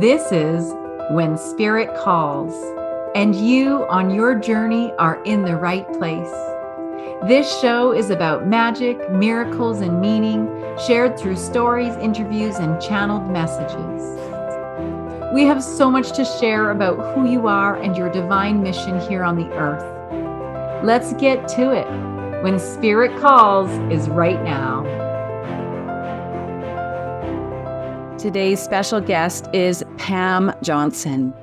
This is When Spirit Calls, and you on your journey are in the right place. This show is about magic, miracles, and meaning shared through stories, interviews, and channeled messages. We have so much to share about who you are and your divine mission here on the earth. Let's get to it. When Spirit Calls is right now. Today's special guest is Pam Johnson.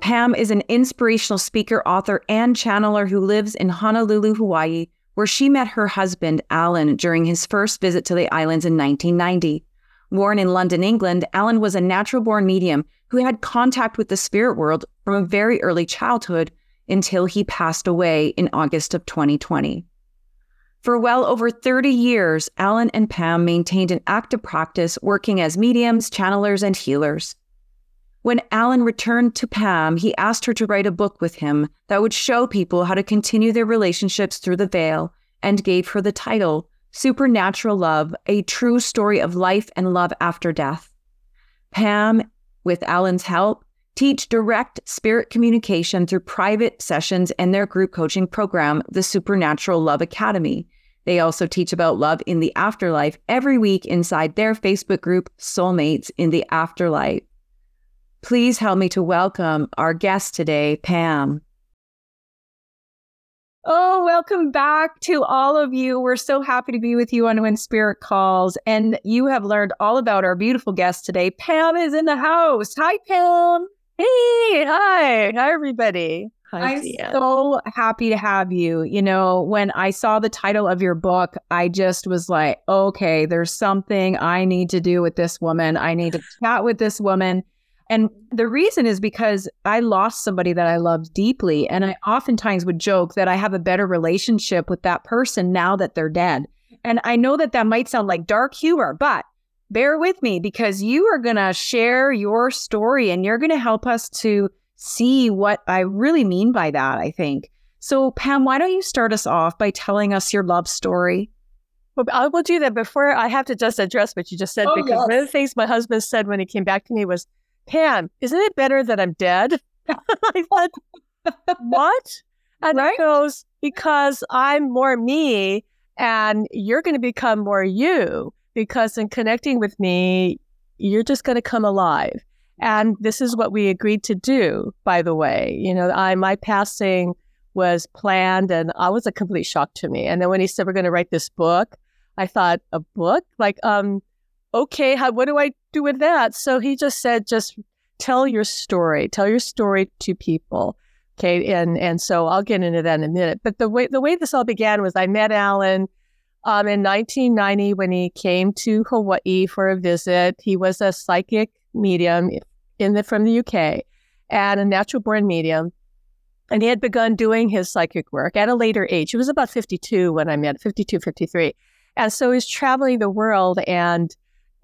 Pam is an inspirational speaker, author, and channeler who lives in Honolulu, Hawaii, where she met her husband, Alan, during his first visit to the islands in 1990. Born in London, England, Alan was a natural born medium who had contact with the spirit world from a very early childhood until he passed away in August of 2020. For well over 30 years, Alan and Pam maintained an active practice working as mediums, channelers, and healers. When Alan returned to Pam, he asked her to write a book with him that would show people how to continue their relationships through the veil and gave her the title Supernatural Love A True Story of Life and Love After Death. Pam, with Alan's help, teach direct spirit communication through private sessions and their group coaching program, the Supernatural Love Academy. They also teach about love in the afterlife every week inside their Facebook group, Soulmates in the Afterlife. Please help me to welcome our guest today, Pam. Oh, welcome back to all of you. We're so happy to be with you on When Spirit Calls. And you have learned all about our beautiful guest today. Pam is in the house. Hi, Pam. Hey, hi. Hi, everybody. Hi, I'm Tia. so happy to have you. You know, when I saw the title of your book, I just was like, okay, there's something I need to do with this woman. I need to chat with this woman. And the reason is because I lost somebody that I loved deeply. And I oftentimes would joke that I have a better relationship with that person now that they're dead. And I know that that might sound like dark humor, but bear with me because you are going to share your story and you're going to help us to see what I really mean by that, I think. So, Pam, why don't you start us off by telling us your love story? Well, I will do that before I have to just address what you just said, oh, because yes. one of the things my husband said when he came back to me was, Pam, isn't it better that I'm dead? I thought, what? And right? he goes, because I'm more me and you're going to become more you because in connecting with me, you're just going to come alive. And this is what we agreed to do, by the way. You know, I my passing was planned and I was a complete shock to me. And then when he said we're going to write this book, I thought, a book? Like, um, okay, how, what do I do with that? So he just said, just tell your story, tell your story to people. Okay. And, and so I'll get into that in a minute. But the way, the way this all began was I met Alan um, in 1990 when he came to Hawaii for a visit. He was a psychic medium in the, from the UK and a natural born medium. And he had begun doing his psychic work at a later age. He was about 52 when I met, 52, 53. And so he's traveling the world and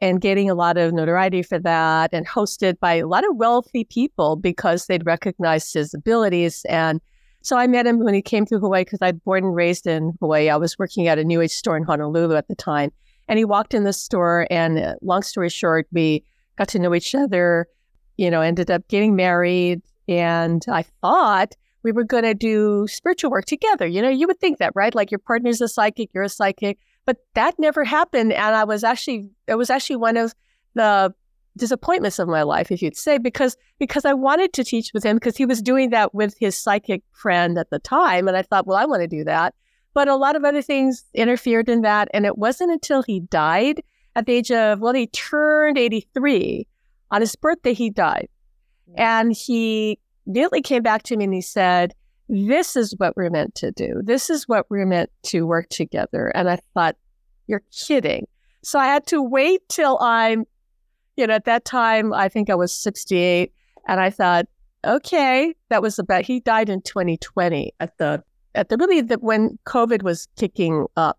and getting a lot of notoriety for that and hosted by a lot of wealthy people because they'd recognized his abilities. And so I met him when he came to Hawaii because I'd born and raised in Hawaii. I was working at a New Age store in Honolulu at the time. And he walked in the store, and uh, long story short, we got to know each other, you know, ended up getting married. And I thought we were going to do spiritual work together. You know, you would think that, right? Like your partner's a psychic, you're a psychic. But that never happened. And I was actually, it was actually one of the disappointments of my life, if you'd say, because because I wanted to teach with him because he was doing that with his psychic friend at the time. And I thought, well, I want to do that. But a lot of other things interfered in that. And it wasn't until he died at the age of, well, he turned 83. On his birthday, he died. Mm. And he immediately came back to me and he said, this is what we're meant to do. This is what we're meant to work together. And I thought, you're kidding. So I had to wait till I'm, you know, at that time, I think I was 68. And I thought, okay, that was about, he died in 2020 at the, at the really, the, when COVID was kicking up.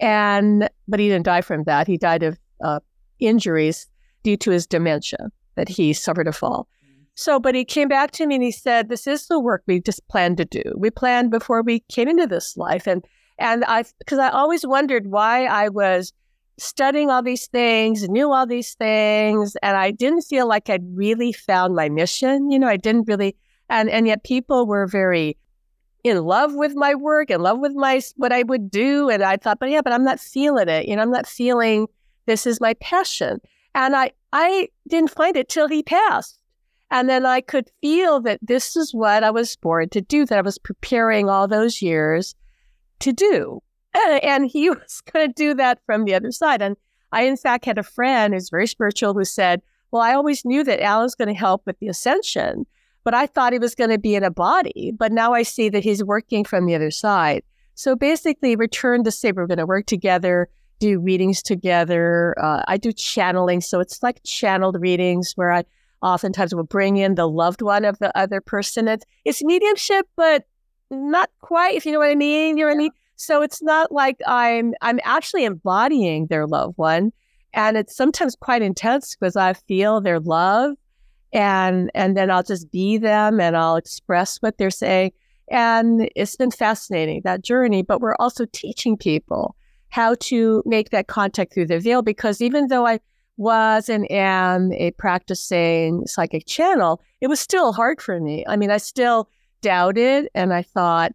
And, but he didn't die from that. He died of uh, injuries due to his dementia that he suffered a fall. So, but he came back to me and he said, "This is the work we just planned to do. We planned before we came into this life." And and I, because I always wondered why I was studying all these things, knew all these things, and I didn't feel like I'd really found my mission. You know, I didn't really, and and yet people were very in love with my work, in love with my what I would do, and I thought, but yeah, but I'm not feeling it. You know, I'm not feeling this is my passion, and I I didn't find it till he passed. And then I could feel that this is what I was born to do, that I was preparing all those years to do. And he was going to do that from the other side. And I, in fact, had a friend who's very spiritual who said, Well, I always knew that Al was going to help with the ascension, but I thought he was going to be in a body. But now I see that he's working from the other side. So basically, return to say we're going to work together, do readings together. Uh, I do channeling. So it's like channeled readings where I oftentimes will bring in the loved one of the other person. It's, it's mediumship, but not quite, if you know what I mean. You know what I mean? So it's not like I'm I'm actually embodying their loved one. And it's sometimes quite intense because I feel their love and and then I'll just be them and I'll express what they're saying. And it's been fascinating that journey. But we're also teaching people how to make that contact through the veil because even though I was and am a practicing psychic channel, it was still hard for me. I mean, I still doubted and I thought,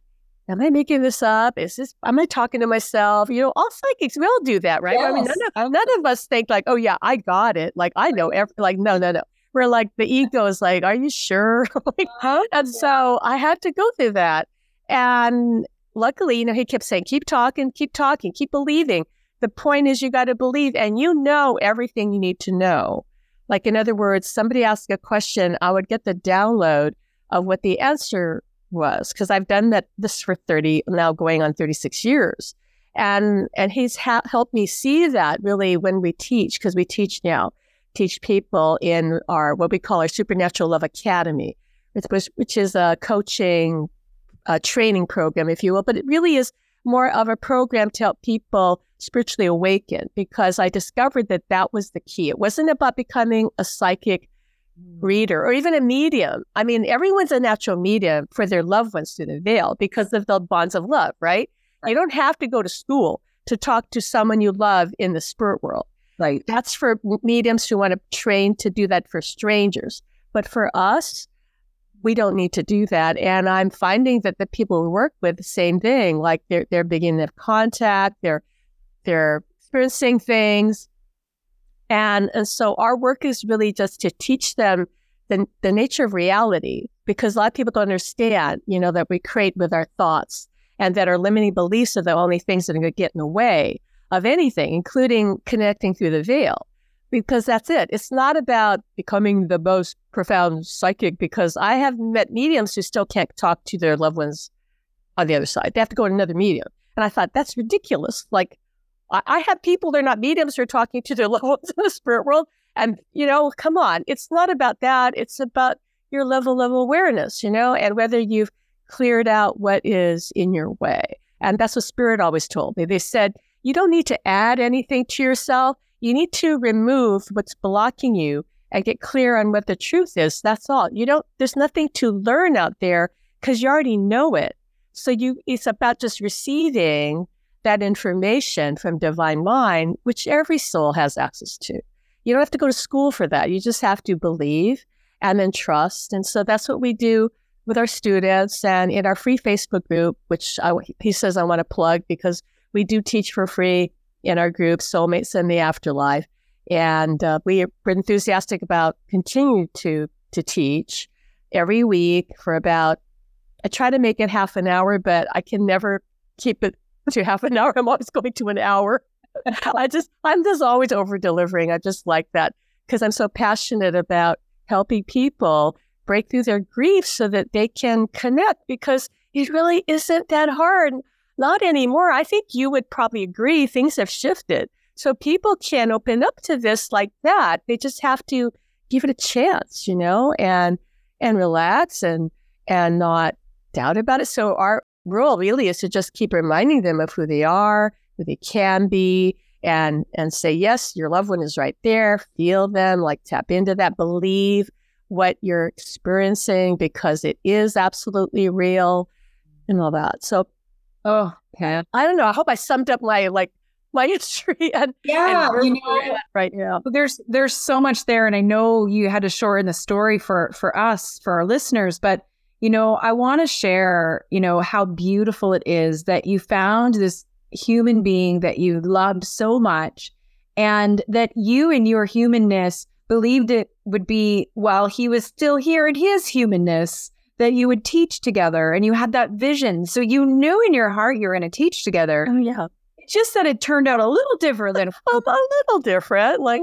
am I making this up? Is this, am I talking to myself? You know, all psychics, we all do that, right? Yes. I mean, none of, none of us think like, oh yeah, I got it. Like I know every, like, no, no, no. We're like, the ego is like, are you sure? like, huh? And so I had to go through that. And luckily, you know, he kept saying, keep talking, keep talking, keep believing. The point is you got to believe and you know everything you need to know. Like, in other words, somebody asked a question, I would get the download of what the answer was because I've done that this for 30 now going on 36 years. And and he's ha- helped me see that really when we teach because we teach now teach people in our what we call our supernatural love academy which, which is a coaching uh, training program if you will but it really is more of a program to help people spiritually awaken because I discovered that that was the key. It wasn't about becoming a psychic Mm. reader or even a medium. I mean, everyone's a natural medium for their loved ones through the veil because of the bonds of love, right? right? You don't have to go to school to talk to someone you love in the spirit world. Right. That's for mediums who want to train to do that for strangers. But for us, we don't need to do that. And I'm finding that the people we work with, the same thing, like they're they're beginning to have contact, they're they're experiencing things and, and so our work is really just to teach them the, the nature of reality because a lot of people don't understand, you know, that we create with our thoughts and that our limiting beliefs are the only things that are going to get in the way of anything, including connecting through the veil. Because that's it. It's not about becoming the most profound psychic because I have met mediums who still can't talk to their loved ones on the other side. They have to go to another medium. And I thought, that's ridiculous. Like, I, I have people, they're not mediums, they're talking to their loved ones in the spirit world. And, you know, come on, it's not about that. It's about your level of awareness, you know, and whether you've cleared out what is in your way. And that's what Spirit always told me. They said, you don't need to add anything to yourself. You need to remove what's blocking you and get clear on what the truth is. That's all. You don't, there's nothing to learn out there because you already know it. So you, it's about just receiving that information from divine mind, which every soul has access to. You don't have to go to school for that. You just have to believe and then trust. And so that's what we do with our students and in our free Facebook group, which I, he says I want to plug because we do teach for free in our group, Soulmates in the Afterlife. And uh, we are enthusiastic about continuing to, to teach every week for about, I try to make it half an hour, but I can never keep it to half an hour. I'm always going to an hour. I just, I'm just always over delivering. I just like that because I'm so passionate about helping people break through their grief so that they can connect because it really isn't that hard. Not anymore. I think you would probably agree things have shifted. So people can open up to this like that. They just have to give it a chance, you know, and and relax and and not doubt about it. So our role really is to just keep reminding them of who they are, who they can be, and and say, yes, your loved one is right there. Feel them, like tap into that, believe what you're experiencing because it is absolutely real and all that. So oh, okay. I don't know. I hope I summed up my like my history and yeah, and you know, right now. There's there's so much there, and I know you had to shorten the story for for us for our listeners, but you know I want to share you know how beautiful it is that you found this human being that you loved so much, and that you in your humanness believed it would be while he was still here in his humanness that you would teach together and you had that vision. So you knew in your heart you were going to teach together. Oh, yeah. It's just that it turned out a little different than a, little different. Like,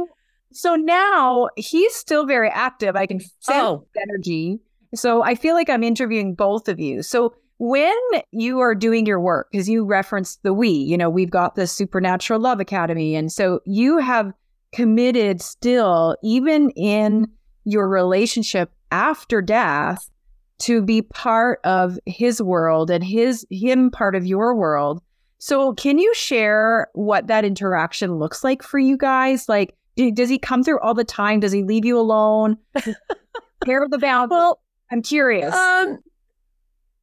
so now he's still very active. I can sense oh. energy. So I feel like I'm interviewing both of you. So when you are doing your work, because you referenced the we, you know, we've got the Supernatural Love Academy. And so you have committed still, even in your relationship after death, to be part of his world and his him part of your world. So, can you share what that interaction looks like for you guys? Like, do, does he come through all the time? Does he leave you alone? Pair the bound. Well, I'm curious. Um,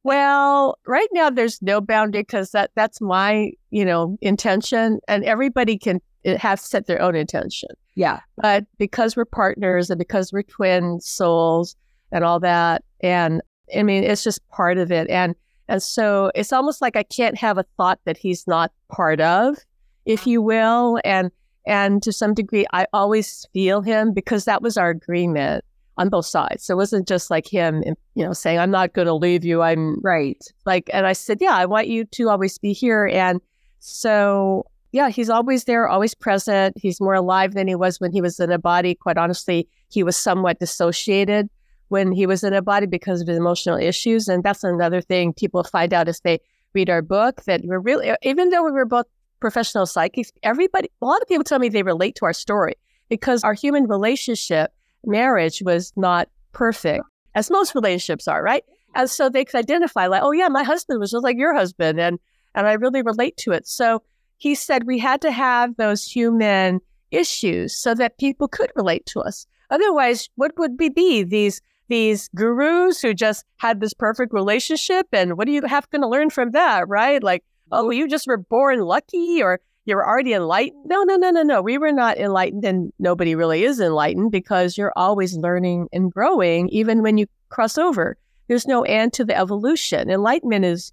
well, right now there's no boundary because that that's my you know intention, and everybody can have set their own intention. Yeah, but because we're partners and because we're twin souls, and all that. And I mean, it's just part of it. And and so it's almost like I can't have a thought that he's not part of, if you will. And and to some degree, I always feel him because that was our agreement on both sides. So it wasn't just like him, you know, saying, I'm not going to leave you. I'm right. Like, and I said, yeah, I want you to always be here. And so, yeah, he's always there, always present. He's more alive than he was when he was in a body. Quite honestly, he was somewhat dissociated when he was in a body because of his emotional issues. And that's another thing people find out as they read our book that we're really, even though we were both professional psychics, everybody, a lot of people tell me they relate to our story because our human relationship, marriage was not perfect, as most relationships are, right? And so they could identify, like, oh, yeah, my husband was just like your husband. And, and I really relate to it. So he said we had to have those human issues so that people could relate to us. Otherwise, what would we be? These these gurus who just had this perfect relationship. And what are you have going to learn from that, right? Like, oh, you just were born lucky or you're already enlightened. No, no, no, no, no. We were not enlightened and nobody really is enlightened because you're always learning and growing, even when you cross over. There's no end to the evolution. Enlightenment is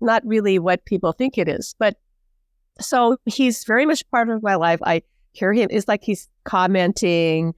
not really what people think it is. But so he's very much part of my life. I hear him. It's like he's commenting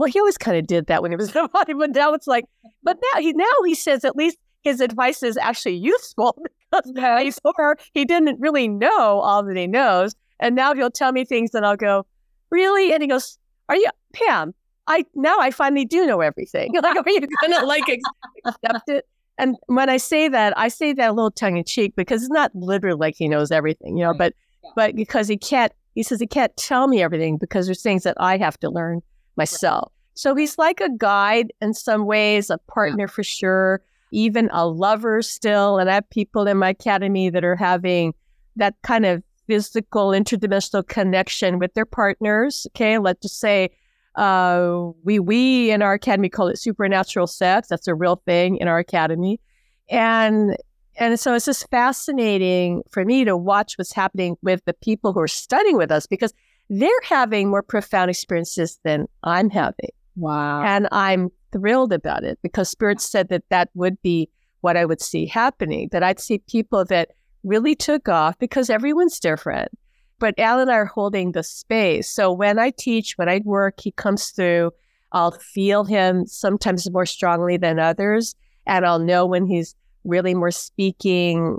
well, he always kind of did that when he was in a body, but now it's like, but now he now he says at least his advice is actually useful because before he didn't really know all that he knows, and now he'll tell me things, and I'll go, really? And he goes, "Are you Pam? I now I finally do know everything. like, are you gonna like accept it?" And when I say that, I say that a little tongue in cheek because it's not literally like he knows everything, you know, right. but yeah. but because he can't. He says he can't tell me everything because there's things that I have to learn myself. So he's like a guide in some ways, a partner for sure, even a lover still. And I have people in my academy that are having that kind of physical interdimensional connection with their partners. Okay, let's just say uh, we we in our academy call it supernatural sex. That's a real thing in our academy, and and so it's just fascinating for me to watch what's happening with the people who are studying with us because they're having more profound experiences than I'm having. Wow. And I'm thrilled about it because Spirit said that that would be what I would see happening, that I'd see people that really took off because everyone's different. But Al and I are holding the space. So when I teach, when I work, he comes through. I'll feel him sometimes more strongly than others. And I'll know when he's really more speaking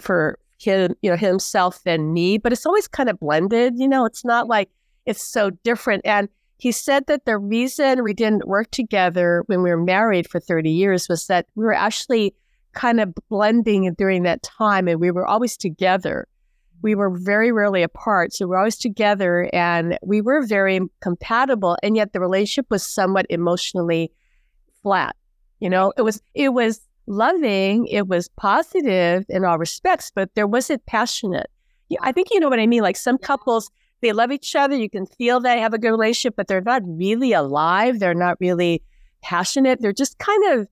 for him, you know, himself than me. But it's always kind of blended, you know, it's not like it's so different. And he said that the reason we didn't work together when we were married for 30 years was that we were actually kind of blending during that time and we were always together. We were very rarely apart. So we were always together and we were very compatible. And yet the relationship was somewhat emotionally flat. You know, it was, it was loving, it was positive in all respects, but there wasn't passionate. I think you know what I mean. Like some couples, they love each other. You can feel they have a good relationship, but they're not really alive. They're not really passionate. They're just kind of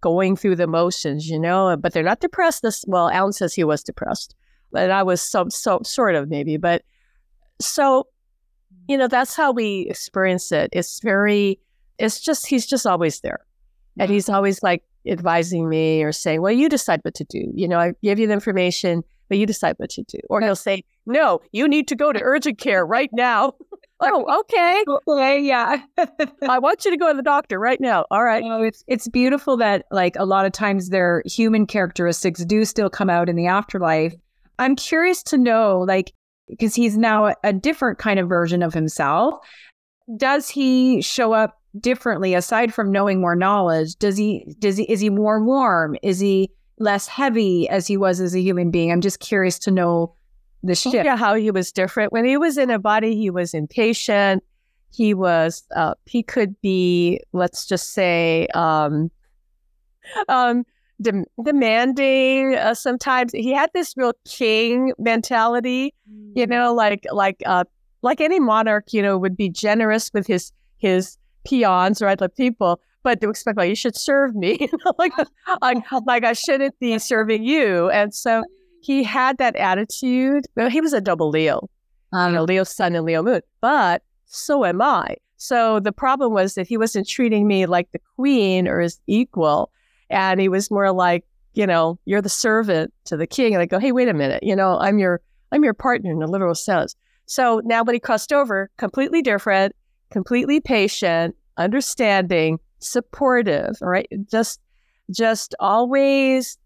going through the motions, you know, but they're not depressed. This, well, Alan says he was depressed. and I was some so sort of maybe, but so you know that's how we experience it. It's very, it's just he's just always there, and he's always like advising me or saying, "Well, you decide what to do." You know, I give you the information, but you decide what to do. Or he'll say, "No, you need to go to urgent care right now." oh, okay. Okay, yeah. I want you to go to the doctor right now. All right. Oh, it's it's beautiful that like a lot of times their human characteristics do still come out in the afterlife. I'm curious to know, like, because he's now a, a different kind of version of himself. Does he show up differently aside from knowing more knowledge? Does he does he is he more warm? Is he less heavy as he was as a human being? I'm just curious to know the shift. Yeah, how he was different. When he was in a body, he was impatient. He was, uh, he could be, let's just say, um, um, de- demanding. Uh, sometimes he had this real king mentality, you mm. know, like like uh, like any monarch, you know, would be generous with his his peons, right, like people. But to expect, like, you should serve me, like, like, like I shouldn't be serving you. And so he had that attitude. Well, he was a double Leo, um, know, Leo Sun and Leo Moon, but so am I. So the problem was that he wasn't treating me like the queen or his equal, and he was more like, you know, you're the servant to the king. And I go, hey, wait a minute, you know, I'm your I'm your partner in a literal sense. So now when he crossed over, completely different, completely patient, understanding, supportive, right? Just just always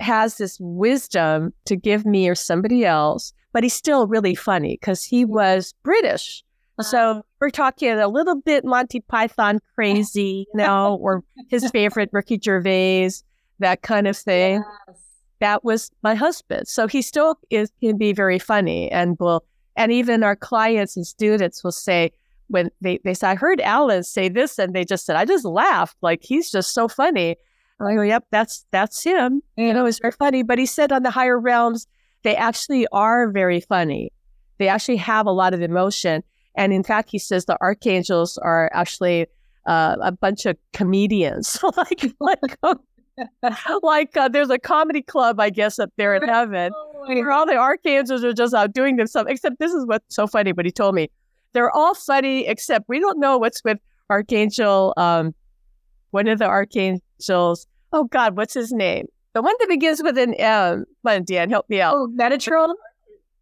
has this wisdom to give me or somebody else, but he's still really funny because he was British. Uh-huh. So we're talking a little bit Monty Python crazy, you know, or his favorite Ricky Gervais, that kind of thing. Yes. That was my husband. So he still is can be very funny and will and even our clients and students will say when they, they say, I heard Alan say this and they just said, I just laughed. Like he's just so funny. I go, yep, that's that's him. You know, it's very funny. But he said on the higher realms, they actually are very funny. They actually have a lot of emotion. And in fact, he says the archangels are actually uh, a bunch of comedians. like, like, like uh, there's a comedy club, I guess, up there in heaven, oh where all the archangels are just out doing themselves. Except this is what's so funny. But he told me they're all funny, except we don't know what's with Archangel. Um, one of the archangels. Oh God, what's his name? The one that begins with an M. Come on, Dan, help me out. Oh, Metatron.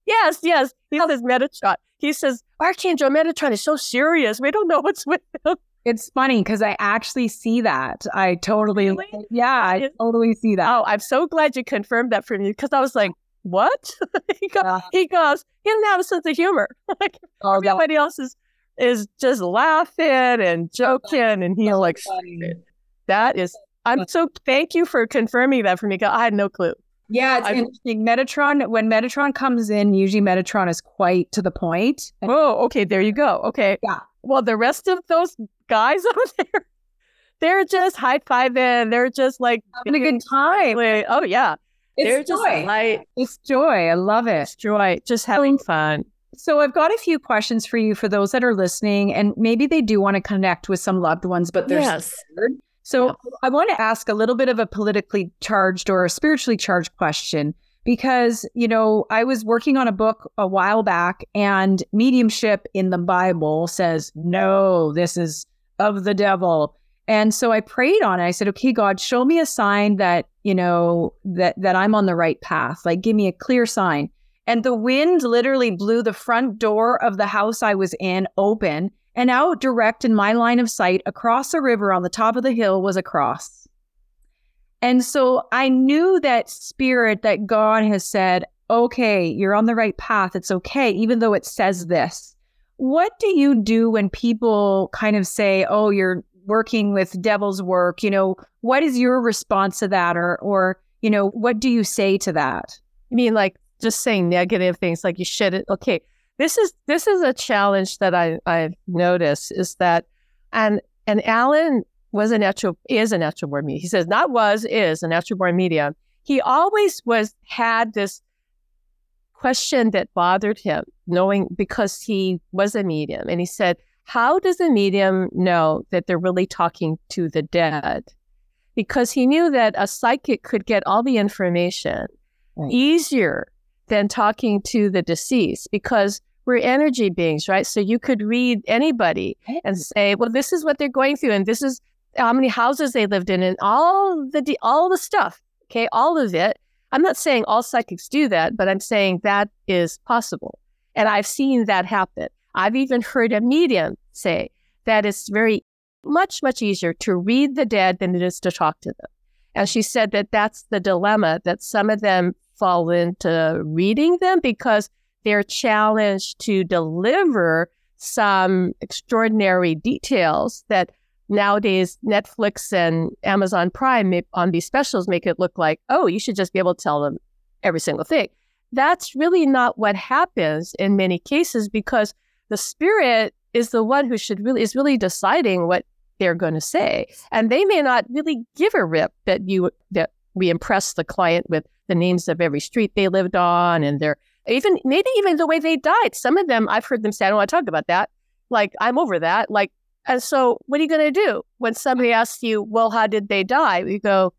Yes, yes. He oh. says Metatron. He says Archangel Metatron is so serious. We don't know what's with him. It's funny because I actually see that. I totally, really? yeah, I totally see that. Oh, I'm so glad you confirmed that for me because I was like, what? he, goes, uh, he goes, he doesn't have a sense of humor. like oh, everybody else is is just laughing and joking, and he like, that is. I'm so thank you for confirming that for me. I had no clue. Yeah, it's i interesting. Metatron, when Metatron comes in, usually Metatron is quite to the point. Oh, okay. There you go. Okay. Yeah. Well, the rest of those guys over there, they're just high fiving. They're just like having a good time. oh, yeah. It's they're joy. just light. It's joy. I love it. It's joy. Just having fun. So I've got a few questions for you for those that are listening, and maybe they do want to connect with some loved ones, but they're yes. scared. So yeah. I want to ask a little bit of a politically charged or a spiritually charged question because, you know, I was working on a book a while back and mediumship in the Bible says, no, this is of the devil. And so I prayed on it. I said, okay, God, show me a sign that, you know, that that I'm on the right path. Like give me a clear sign. And the wind literally blew the front door of the house I was in open, and out direct in my line of sight across a river on the top of the hill was a cross. And so I knew that spirit that God has said, okay, you're on the right path. It's okay, even though it says this. What do you do when people kind of say, oh, you're working with devil's work? You know, what is your response to that? Or, or, you know, what do you say to that? I mean, like just saying negative things like you should okay this is this is a challenge that i i've noticed is that and and alan was a natural is a natural born medium he says not was is a natural born medium he always was had this question that bothered him knowing because he was a medium and he said how does a medium know that they're really talking to the dead because he knew that a psychic could get all the information right. easier than talking to the deceased because we're energy beings, right? So you could read anybody and say, well, this is what they're going through, and this is how many houses they lived in, and all the all the stuff. Okay, all of it. I'm not saying all psychics do that, but I'm saying that is possible, and I've seen that happen. I've even heard a medium say that it's very much much easier to read the dead than it is to talk to them. And she said that that's the dilemma that some of them fall into reading them because they're challenged to deliver some extraordinary details that nowadays Netflix and Amazon Prime on these specials make it look like, oh, you should just be able to tell them every single thing. That's really not what happens in many cases because the spirit is the one who should really is really deciding what they're going to say. And they may not really give a rip that you that we impress the client with the names of every street they lived on and their even maybe even the way they died. Some of them I've heard them say, I don't want to talk about that. Like, I'm over that. Like, and so what are you going to do when somebody asks you, well, how did they die? You go,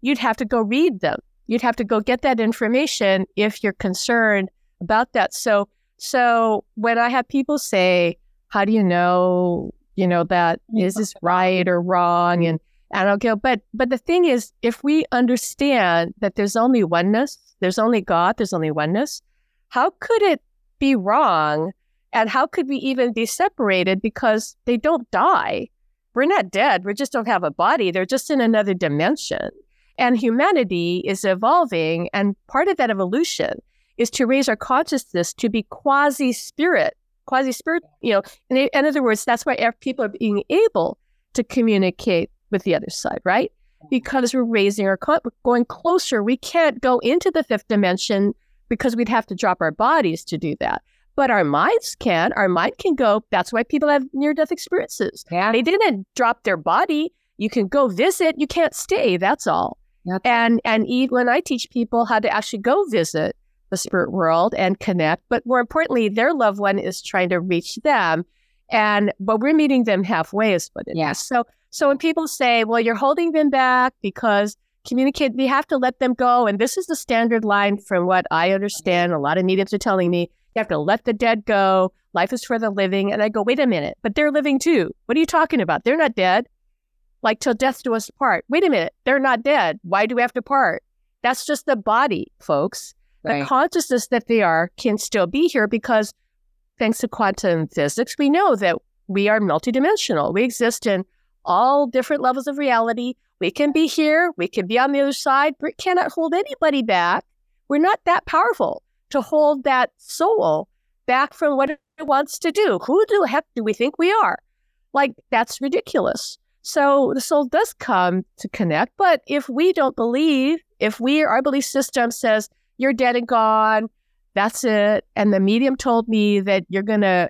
you'd have to go read them. You'd have to go get that information if you're concerned about that. So, so when I have people say, how do you know, you know, that is this right or wrong? And, and I'll go, but, but the thing is, if we understand that there's only oneness, there's only God, there's only oneness, how could it be wrong? And how could we even be separated because they don't die? We're not dead. We just don't have a body. They're just in another dimension. And humanity is evolving. And part of that evolution is to raise our consciousness to be quasi spirit, quasi spirit. You know, in, in other words, that's why people are being able to communicate with the other side, right? Because we're raising our, con- going closer. We can't go into the fifth dimension because we'd have to drop our bodies to do that. But our minds can. Our mind can go. That's why people have near death experiences. Yeah. They didn't drop their body. You can go visit. You can't stay. That's all. Yep. And and when I teach people how to actually go visit the spirit world and connect, but more importantly, their loved one is trying to reach them, and but we're meeting them halfway is what it yeah. is. So so when people say, "Well, you're holding them back because communicate. We have to let them go. And this is the standard line from what I understand. A lot of mediums are telling me you have to let the dead go. Life is for the living. And I go, wait a minute, but they're living too. What are you talking about? They're not dead. Like till death do us part. Wait a minute, they're not dead. Why do we have to part? That's just the body, folks. Right. The consciousness that they are can still be here because thanks to quantum physics, we know that we are multidimensional. We exist in all different levels of reality. We can be here, we can be on the other side, but cannot hold anybody back. We're not that powerful to hold that soul back from what it wants to do. Who the heck do we think we are? Like, that's ridiculous. So the soul does come to connect, but if we don't believe, if we our belief system says you're dead and gone, that's it, and the medium told me that you're gonna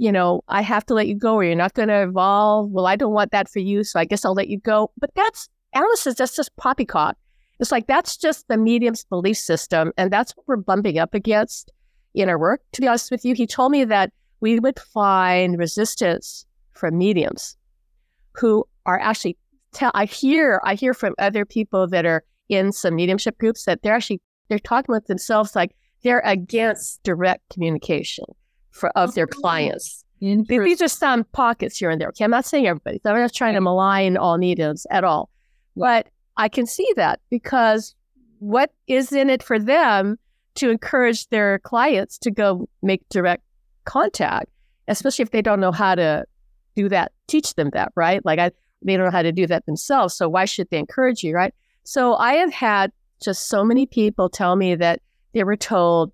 you know, I have to let you go or you're not going to evolve. Well, I don't want that for you. So I guess I'll let you go. But that's, Alice says that's just poppycock. It's like that's just the medium's belief system. And that's what we're bumping up against in our work. To be honest with you, he told me that we would find resistance from mediums who are actually tell I hear I hear from other people that are in some mediumship groups that they're actually they're talking with themselves like they're against direct communication for, of their clients. These are some pockets here and there. Okay, I'm not saying everybody. So I'm not trying to malign all natives at all, but I can see that because what is in it for them to encourage their clients to go make direct contact, especially if they don't know how to do that, teach them that, right? Like I, they don't know how to do that themselves. So why should they encourage you, right? So I have had just so many people tell me that they were told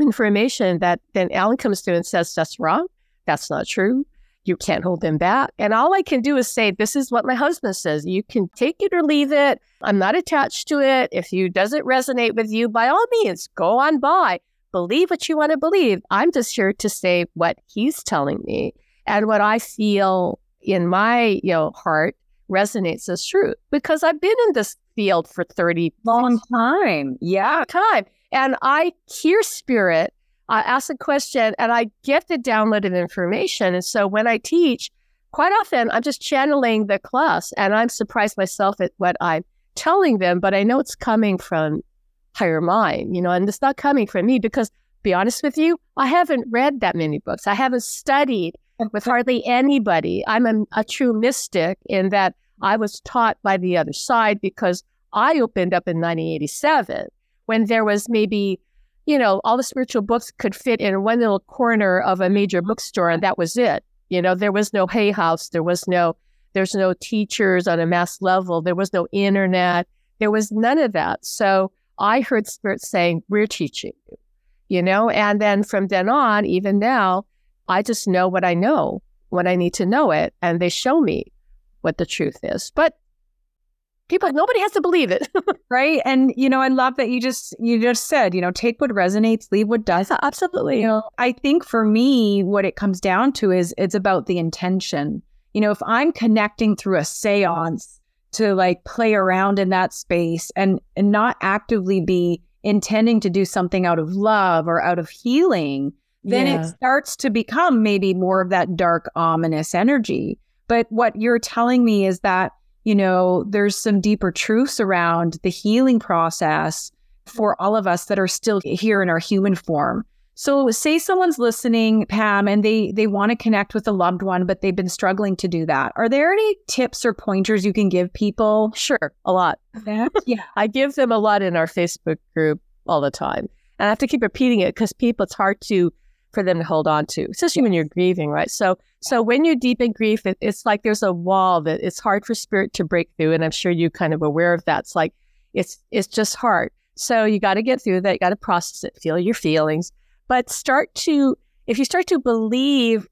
information that then Alan comes through and says, that's wrong. That's not true. You can't hold them back. And all I can do is say, this is what my husband says. You can take it or leave it. I'm not attached to it. If you doesn't resonate with you, by all means, go on by. Believe what you want to believe. I'm just here to say what he's telling me and what I feel in my you know heart resonates as truth because I've been in this field for 30 long time. Yeah, time. And I hear spirit, I ask a question, and I get the download of information. And so when I teach, quite often I'm just channeling the class and I'm surprised myself at what I'm telling them, but I know it's coming from higher mind, you know, and it's not coming from me because, be honest with you, I haven't read that many books. I haven't studied with hardly anybody. I'm a, a true mystic in that I was taught by the other side because I opened up in 1987 when there was maybe, you know, all the spiritual books could fit in one little corner of a major bookstore, and that was it. You know, there was no Hay House, there was no, there's no teachers on a mass level, there was no internet, there was none of that. So I heard Spirit saying, "We're teaching you," you know, and then from then on, even now, I just know what I know when I need to know it, and they show me what the truth is. But people nobody has to believe it. Right? And you know i love that you just you just said you know take what resonates leave what doesn't. Absolutely. You know i think for me what it comes down to is it's about the intention. You know if i'm connecting through a seance to like play around in that space and and not actively be intending to do something out of love or out of healing then yeah. it starts to become maybe more of that dark ominous energy but what you're telling me is that you know, there's some deeper truths around the healing process for all of us that are still here in our human form. So say someone's listening, Pam, and they they want to connect with a loved one, but they've been struggling to do that. Are there any tips or pointers you can give people? Sure, a lot. yeah. I give them a lot in our Facebook group all the time. And I have to keep repeating it because people it's hard to for them to hold on to, especially when you're grieving, right? So, so when you're deep in grief, it, it's like there's a wall that it's hard for spirit to break through, and I'm sure you're kind of aware of that. It's like it's it's just hard. So you got to get through that. You got to process it, feel your feelings, but start to if you start to believe,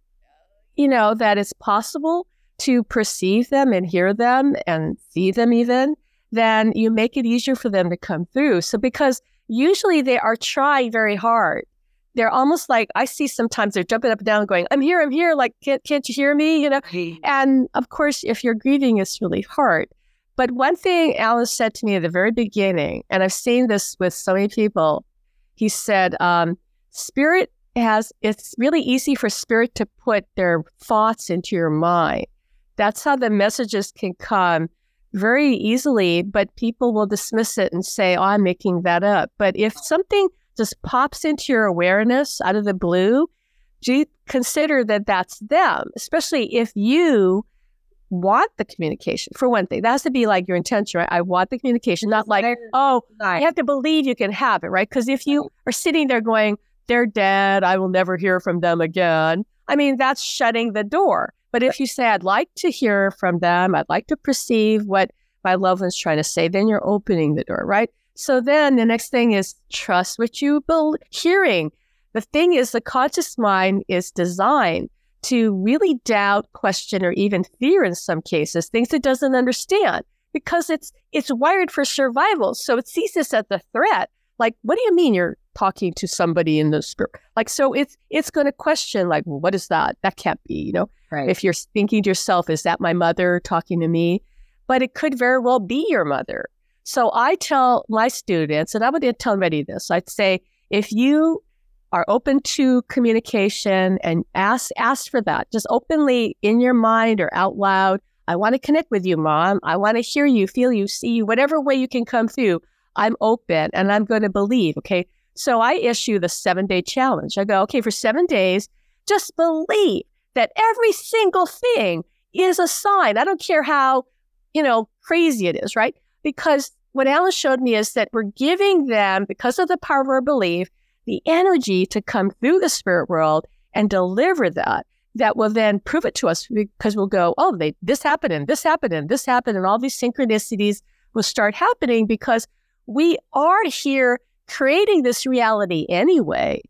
you know, that it's possible to perceive them and hear them and see them even, then you make it easier for them to come through. So because usually they are trying very hard they're almost like I see sometimes they're jumping up and down, going, "I'm here, I'm here!" Like, can't can't you hear me? You know. And of course, if you're grieving, it's really hard. But one thing Alice said to me at the very beginning, and I've seen this with so many people, he said, um, "Spirit has it's really easy for spirit to put their thoughts into your mind. That's how the messages can come." Very easily, but people will dismiss it and say, Oh, I'm making that up. But if something just pops into your awareness out of the blue, do you consider that that's them, especially if you want the communication for one thing. That has to be like your intention, right? I want the communication, not like, oh, you have to believe you can have it, right? Because if you are sitting there going, they're dead, I will never hear from them again. I mean, that's shutting the door. But if you say, I'd like to hear from them, I'd like to perceive what my loved one's trying to say, then you're opening the door, right? So then the next thing is trust what you believe. Hearing. The thing is, the conscious mind is designed to really doubt, question, or even fear in some cases things it doesn't understand because it's it's wired for survival. So it sees this as a threat. Like, what do you mean you're talking to somebody in the spirit? Like, so it's it's going to question, like, well, what is that? That can't be, you know. Right. If you're thinking to yourself, is that my mother talking to me? But it could very well be your mother. So I tell my students, and I would tell everybody this I'd say, if you are open to communication and ask ask for that, just openly in your mind or out loud. I want to connect with you, mom. I want to hear you, feel you, see you, whatever way you can come through. I'm open and I'm going to believe. Okay. So I issue the seven day challenge. I go, okay, for seven days, just believe that every single thing is a sign. I don't care how, you know, crazy it is, right? Because what Alice showed me is that we're giving them, because of the power of our belief, the energy to come through the spirit world and deliver that. That will then prove it to us because we'll go, oh, they, this happened and this happened and this happened, and all these synchronicities will start happening because we are here creating this reality anyway.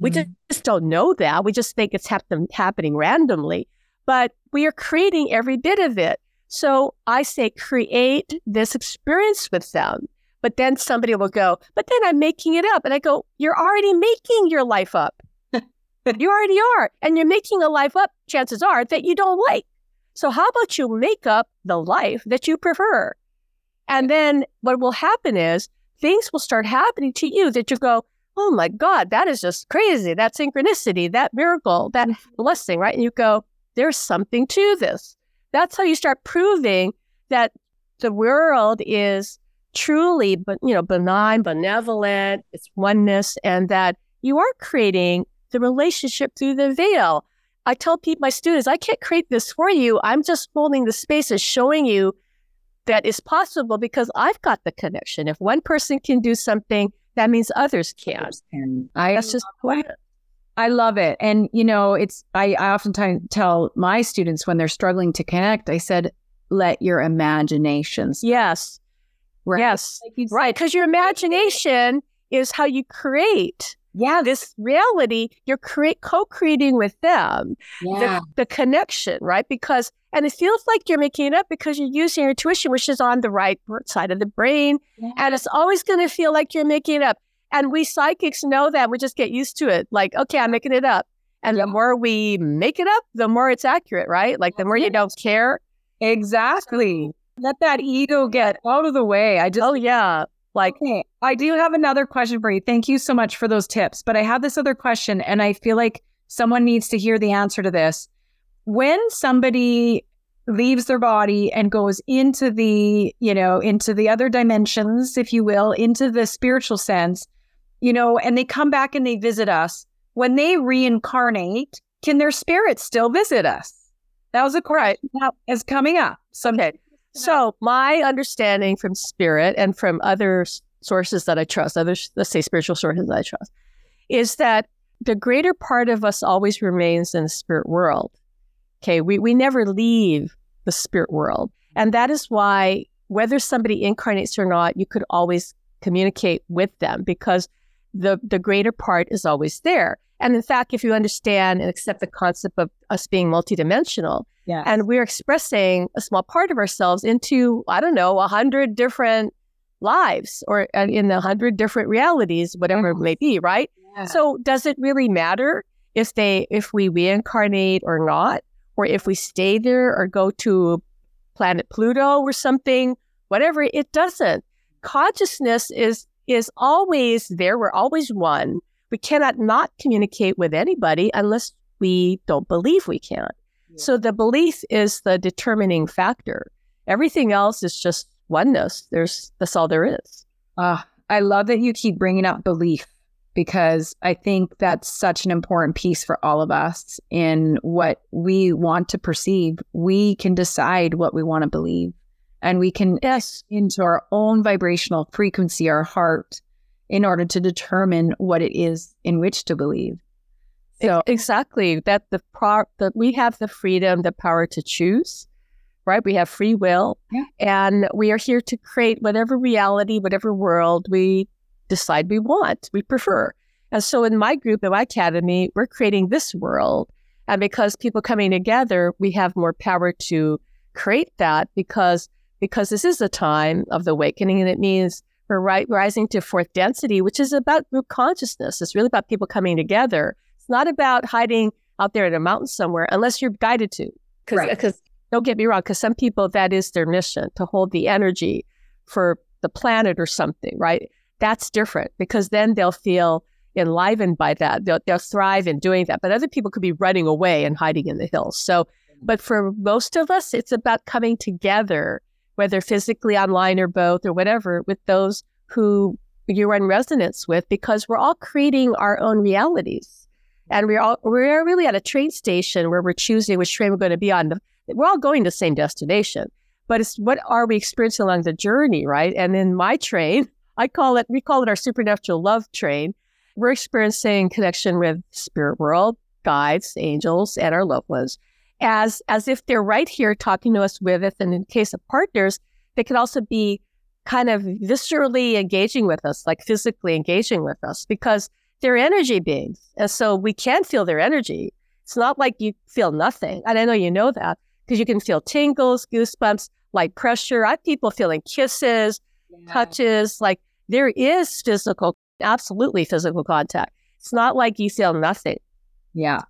We mm-hmm. just don't know that. We just think it's happen- happening randomly, but we are creating every bit of it. So I say, create this experience with them. But then somebody will go, but then I'm making it up. And I go, you're already making your life up. you already are. And you're making a life up, chances are, that you don't like. So how about you make up the life that you prefer? And then what will happen is things will start happening to you that you go, oh my God, that is just crazy. That synchronicity, that miracle, that blessing, right? And you go, there's something to this. That's how you start proving that the world is truly, but you know, benign, benevolent, it's oneness, and that you are creating the relationship through the veil. I tell people, my students, I can't create this for you. I'm just holding the space and showing you that it's possible because I've got the connection. If one person can do something, that means others can. And I That's just I love it. And you know, it's I, I oftentimes tell my students when they're struggling to connect, I said, let your imaginations. Yes. Right. Yes. Like right. Because your imagination is how you create yeah, this reality, you're create co-creating with them yeah. the, the connection, right? Because and it feels like you're making it up because you're using your intuition, which is on the right side of the brain. Yeah. And it's always going to feel like you're making it up. And we psychics know that. We just get used to it. Like, okay, I'm making it up. And yeah. the more we make it up, the more it's accurate, right? Like the more you don't care. Exactly. Let that ego get out of the way. I just Oh yeah. Like, okay, I do have another question for you. Thank you so much for those tips. But I have this other question, and I feel like someone needs to hear the answer to this. When somebody leaves their body and goes into the, you know, into the other dimensions, if you will, into the spiritual sense, you know, and they come back and they visit us, when they reincarnate, can their spirit still visit us? That was a question that is coming up. Okay. So my understanding from spirit and from other sources that I trust, other let's say spiritual sources that I trust, is that the greater part of us always remains in the spirit world. Okay, we, we never leave the spirit world. And that is why whether somebody incarnates or not, you could always communicate with them because the the greater part is always there. And in fact, if you understand and accept the concept of us being multidimensional, yes. and we're expressing a small part of ourselves into, I don't know, a hundred different lives or in a hundred different realities, whatever it may be, right? Yeah. So does it really matter if they if we reincarnate or not, or if we stay there or go to planet Pluto or something, whatever, it doesn't. Consciousness is is always there. We're always one. We cannot not communicate with anybody unless we don't believe we can. Yeah. So the belief is the determining factor. Everything else is just oneness. There's that's all there is. Uh, I love that you keep bringing up belief because I think that's such an important piece for all of us in what we want to perceive. We can decide what we want to believe and we can yes. into our own vibrational frequency, our heart, in order to determine what it is in which to believe. So exactly that the pro that we have the freedom, the power to choose, right? We have free will, yeah. and we are here to create whatever reality, whatever world we decide we want, we prefer. And so in my group, in my academy, we're creating this world. And because people coming together, we have more power to create that because because this is a time of the awakening and it means we're ri- rising to fourth density, which is about group consciousness. It's really about people coming together. It's not about hiding out there in a mountain somewhere unless you're guided to. Because right. don't get me wrong, because some people, that is their mission to hold the energy for the planet or something, right? That's different because then they'll feel enlivened by that. They'll, they'll thrive in doing that. But other people could be running away and hiding in the hills. So, mm. but for most of us, it's about coming together, whether physically, online, or both, or whatever, with those who you're in resonance with, because we're all creating our own realities. And we're all we're really at a train station where we're choosing which train we're going to be on. We're all going to the same destination, but it's what are we experiencing along the journey, right? And in my train, I call it we call it our supernatural love train we're experiencing connection with spirit world, guides, angels, and our loved ones as as if they're right here talking to us with it. And in case of partners, they could also be kind of viscerally engaging with us, like physically engaging with us, because they're energy beings. And so we can feel their energy. It's not like you feel nothing. And I know you know that because you can feel tingles, goosebumps, light pressure. I have people feeling kisses, yeah. touches. Like there is physical absolutely physical contact. It's not like you feel nothing. Yeah.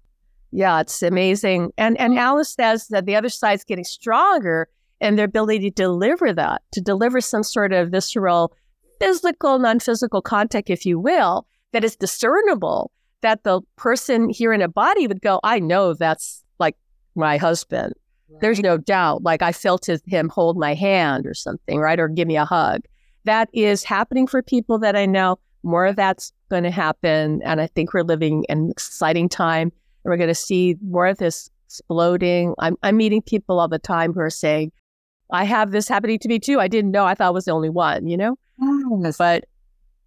Yeah, it's amazing. And and Alan says that the other side's getting stronger in their ability to deliver that, to deliver some sort of visceral, physical, non-physical contact, if you will, that is discernible, that the person here in a body would go, I know that's like my husband. Right. There's no doubt. Like I felt him hold my hand or something, right? Or give me a hug that is happening for people that I know. More of that's going to happen. And I think we're living an exciting time. And we're going to see more of this exploding. I'm, I'm meeting people all the time who are saying, I have this happening to me too. I didn't know. I thought I was the only one, you know? Yes. But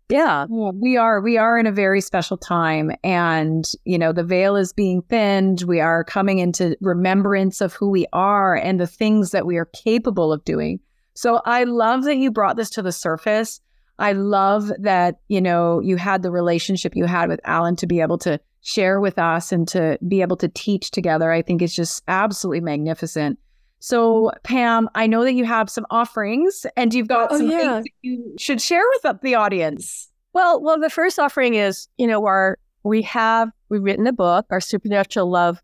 yeah. yeah. We are we are in a very special time and you know the veil is being thinned. We are coming into remembrance of who we are and the things that we are capable of doing. So I love that you brought this to the surface. I love that, you know, you had the relationship you had with Alan to be able to share with us and to be able to teach together. I think it's just absolutely magnificent. So, mm-hmm. Pam, I know that you have some offerings and you've got oh, some yeah. things you should share with the audience. Well, well, the first offering is, you know, our we have we've written a book, our supernatural love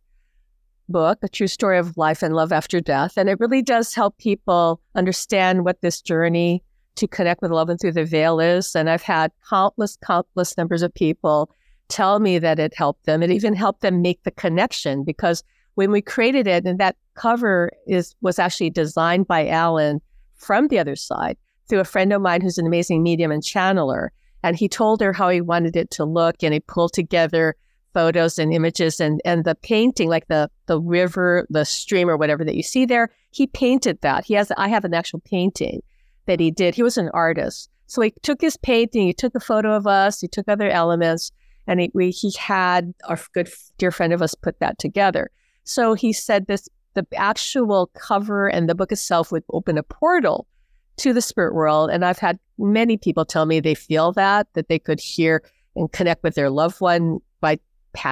book, a true story of life and love after death, and it really does help people understand what this journey to connect with love and through the veil is. And I've had countless, countless numbers of people tell me that it helped them. It even helped them make the connection because when we created it, and that cover is was actually designed by Alan from the other side through a friend of mine who's an amazing medium and channeler. And he told her how he wanted it to look, and he pulled together photos and images and and the painting, like the the river, the stream, or whatever that you see there. He painted that. He has. I have an actual painting that he did. He was an artist, so he took his painting, he took a photo of us, he took other elements, and he we, he had our good dear friend of us put that together. So he said this the actual cover and the book itself would open a portal to the spirit world. And I've had many people tell me they feel that, that they could hear and connect with their loved one by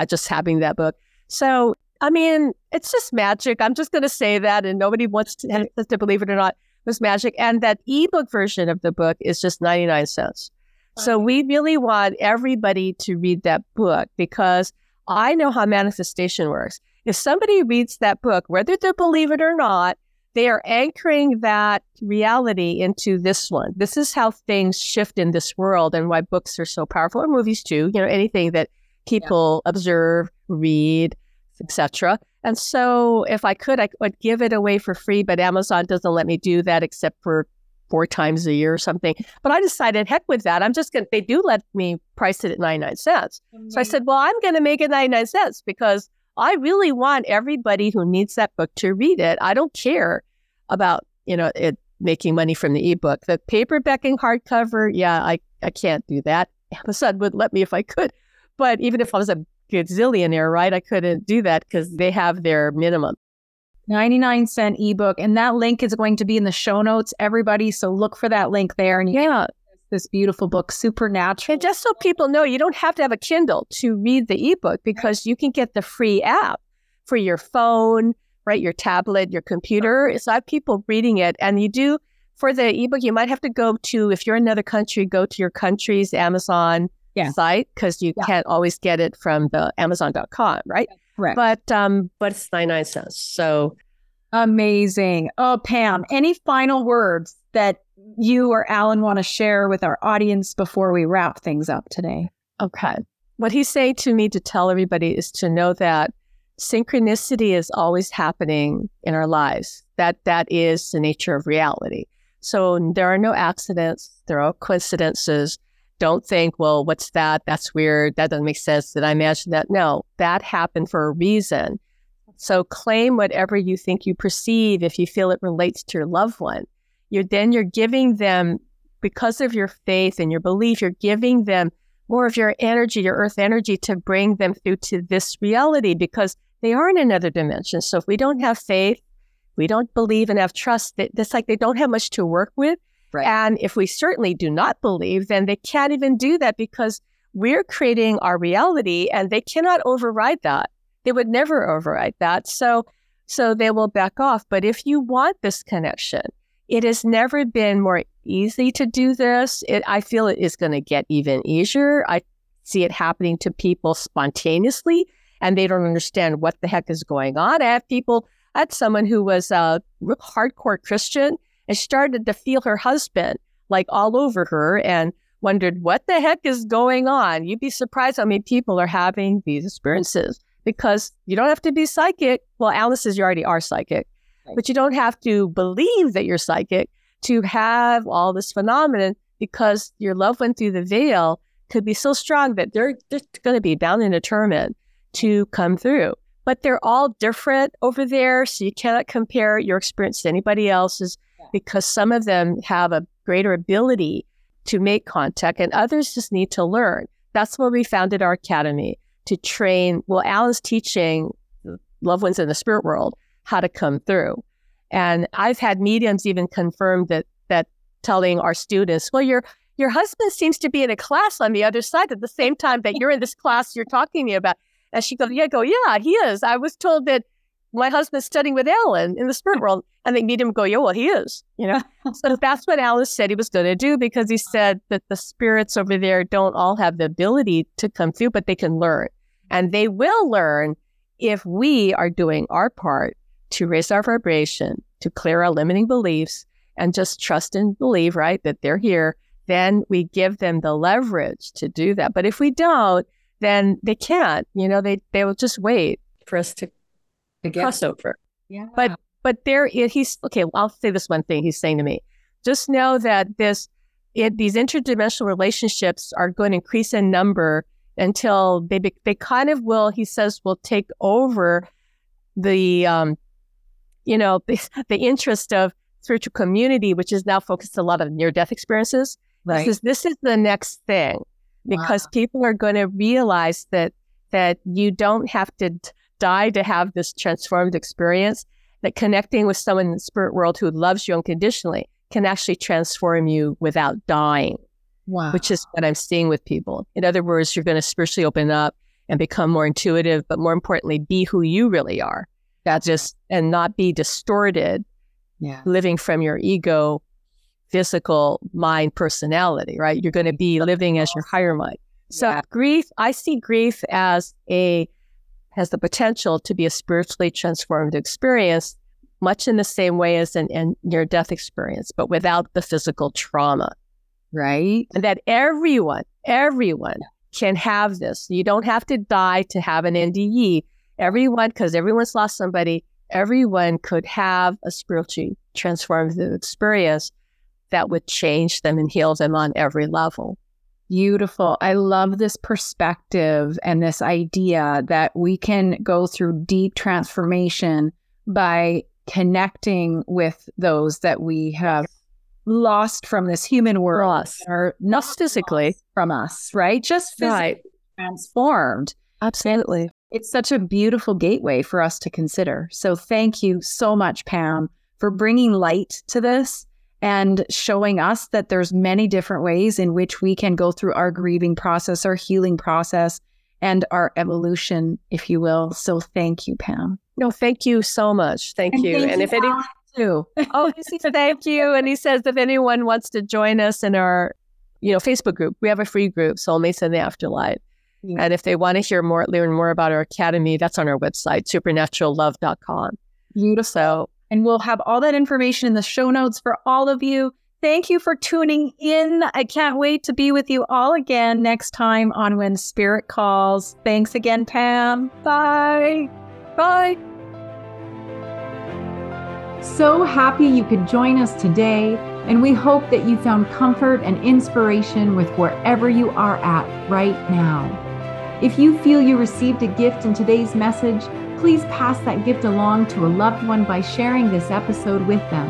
just having that book. So, I mean, it's just magic. I'm just going to say that, and nobody wants to, to believe it or not. It was magic. And that ebook version of the book is just 99 cents. So we really want everybody to read that book because I know how manifestation works. If somebody reads that book, whether they believe it or not, they are anchoring that reality into this one. This is how things shift in this world and why books are so powerful, or movies too, you know, anything that people yeah. observe, read, etc. And so if I could, I would give it away for free, but Amazon doesn't let me do that except for four times a year or something. But I decided, heck with that. I'm just going to, they do let me price it at 99 cents. Mm-hmm. So I said, well, I'm going to make it 99 cents because I really want everybody who needs that book to read it. I don't care about, you know, it making money from the ebook. The paperback and hardcover, yeah, I, I can't do that. Amazon would let me if I could. But even if I was a gazillionaire, right, I couldn't do that because they have their minimum. 99 cent ebook. And that link is going to be in the show notes, everybody. So look for that link there. And yeah, this beautiful book, Supernatural. And just so people know, you don't have to have a Kindle to read the ebook because you can get the free app for your phone, right? Your tablet, your computer. So I have people reading it. And you do, for the ebook, you might have to go to, if you're in another country, go to your country's Amazon yeah. site because you yeah. can't always get it from the Amazon.com, right? Correct. But um, but it's 99 cents. So amazing. Oh, Pam, any final words that you or Alan want to share with our audience before we wrap things up today? Okay. What he's saying to me to tell everybody is to know that synchronicity is always happening in our lives. That that is the nature of reality. So there are no accidents, there are coincidences. Don't think, well, what's that? That's weird. That doesn't make sense. Did I imagine that? No, that happened for a reason. So claim whatever you think you perceive if you feel it relates to your loved one you're then you're giving them because of your faith and your belief, you're giving them more of your energy, your earth energy to bring them through to this reality because they are in another dimension. So if we don't have faith, we don't believe and have trust, it's like they don't have much to work with. Right. And if we certainly do not believe, then they can't even do that because we're creating our reality and they cannot override that. They would never override that. So so they will back off. But if you want this connection, it has never been more easy to do this. It, I feel it is going to get even easier. I see it happening to people spontaneously and they don't understand what the heck is going on. I have people, I had someone who was a hardcore Christian and started to feel her husband like all over her and wondered what the heck is going on. You'd be surprised how many people are having these experiences because you don't have to be psychic. Well, Alan says you already are psychic. But you don't have to believe that you're psychic to have all this phenomenon because your love went through the veil could be so strong that they're, they're going to be bound and determined to come through. But they're all different over there. So you cannot compare your experience to anybody else's because some of them have a greater ability to make contact and others just need to learn. That's why we founded our academy to train. Well, Alan's teaching loved ones in the spirit world how to come through. And I've had mediums even confirm that that telling our students, well, your your husband seems to be in a class on the other side at the same time that you're in this class you're talking to me about. And she goes, Yeah, go, yeah, he is. I was told that my husband's studying with Alan in the spirit world. And they meet him go, Yeah, well, he is, you know? so that's what Alan said he was going to do because he said that the spirits over there don't all have the ability to come through, but they can learn. And they will learn if we are doing our part to raise our vibration, to clear our limiting beliefs, and just trust and believe, right, that they're here, then we give them the leverage to do that. But if we don't, then they can't. You know, they they will just wait for us to, to cross over. Yeah. But but there he's okay. I'll say this one thing he's saying to me. Just know that this it, these interdimensional relationships are going to increase in number until they be, they kind of will. He says will take over the um, you know the, the interest of spiritual community, which is now focused a lot of near death experiences. Right. This is this is the next thing because wow. people are going to realize that that you don't have to die to have this transformed experience. That connecting with someone in the spirit world who loves you unconditionally can actually transform you without dying. Wow. Which is what I'm seeing with people. In other words, you're going to spiritually open up and become more intuitive, but more importantly, be who you really are. That's just and not be distorted, yeah. living from your ego physical mind personality, right? You're going to be living as your higher mind. So yeah. grief, I see grief as a has the potential to be a spiritually transformed experience, much in the same way as an, an near death experience, but without the physical trauma. Right. And that everyone, everyone can have this. You don't have to die to have an NDE. Everyone, because everyone's lost somebody, everyone could have a spiritually transformative experience that would change them and heal them on every level. Beautiful. I love this perspective and this idea that we can go through deep transformation by connecting with those that we have lost from this human world or not physically from us, right? Just physically right. transformed. Absolutely. It's such a beautiful gateway for us to consider. So thank you so much, Pam, for bringing light to this and showing us that there's many different ways in which we can go through our grieving process, our healing process, and our evolution, if you will. So thank you, Pam. No, thank you so much. Thank and you. Thank and you if any too. oh, he said thank you. And he says if anyone wants to join us in our, you know, Facebook group, we have a free group, Soulmates in the Afterlife. Yeah. And if they want to hear more, learn more about our academy, that's on our website, supernaturallove.com. Beautiful. So and we'll have all that information in the show notes for all of you. Thank you for tuning in. I can't wait to be with you all again next time on When Spirit Calls. Thanks again, Pam. Bye. Bye. So happy you could join us today, and we hope that you found comfort and inspiration with wherever you are at right now. If you feel you received a gift in today's message, please pass that gift along to a loved one by sharing this episode with them.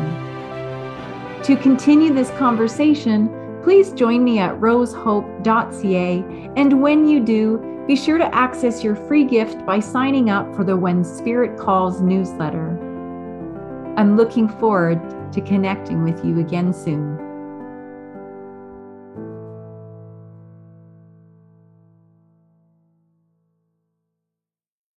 To continue this conversation, please join me at rosehope.ca. And when you do, be sure to access your free gift by signing up for the When Spirit Calls newsletter. I'm looking forward to connecting with you again soon.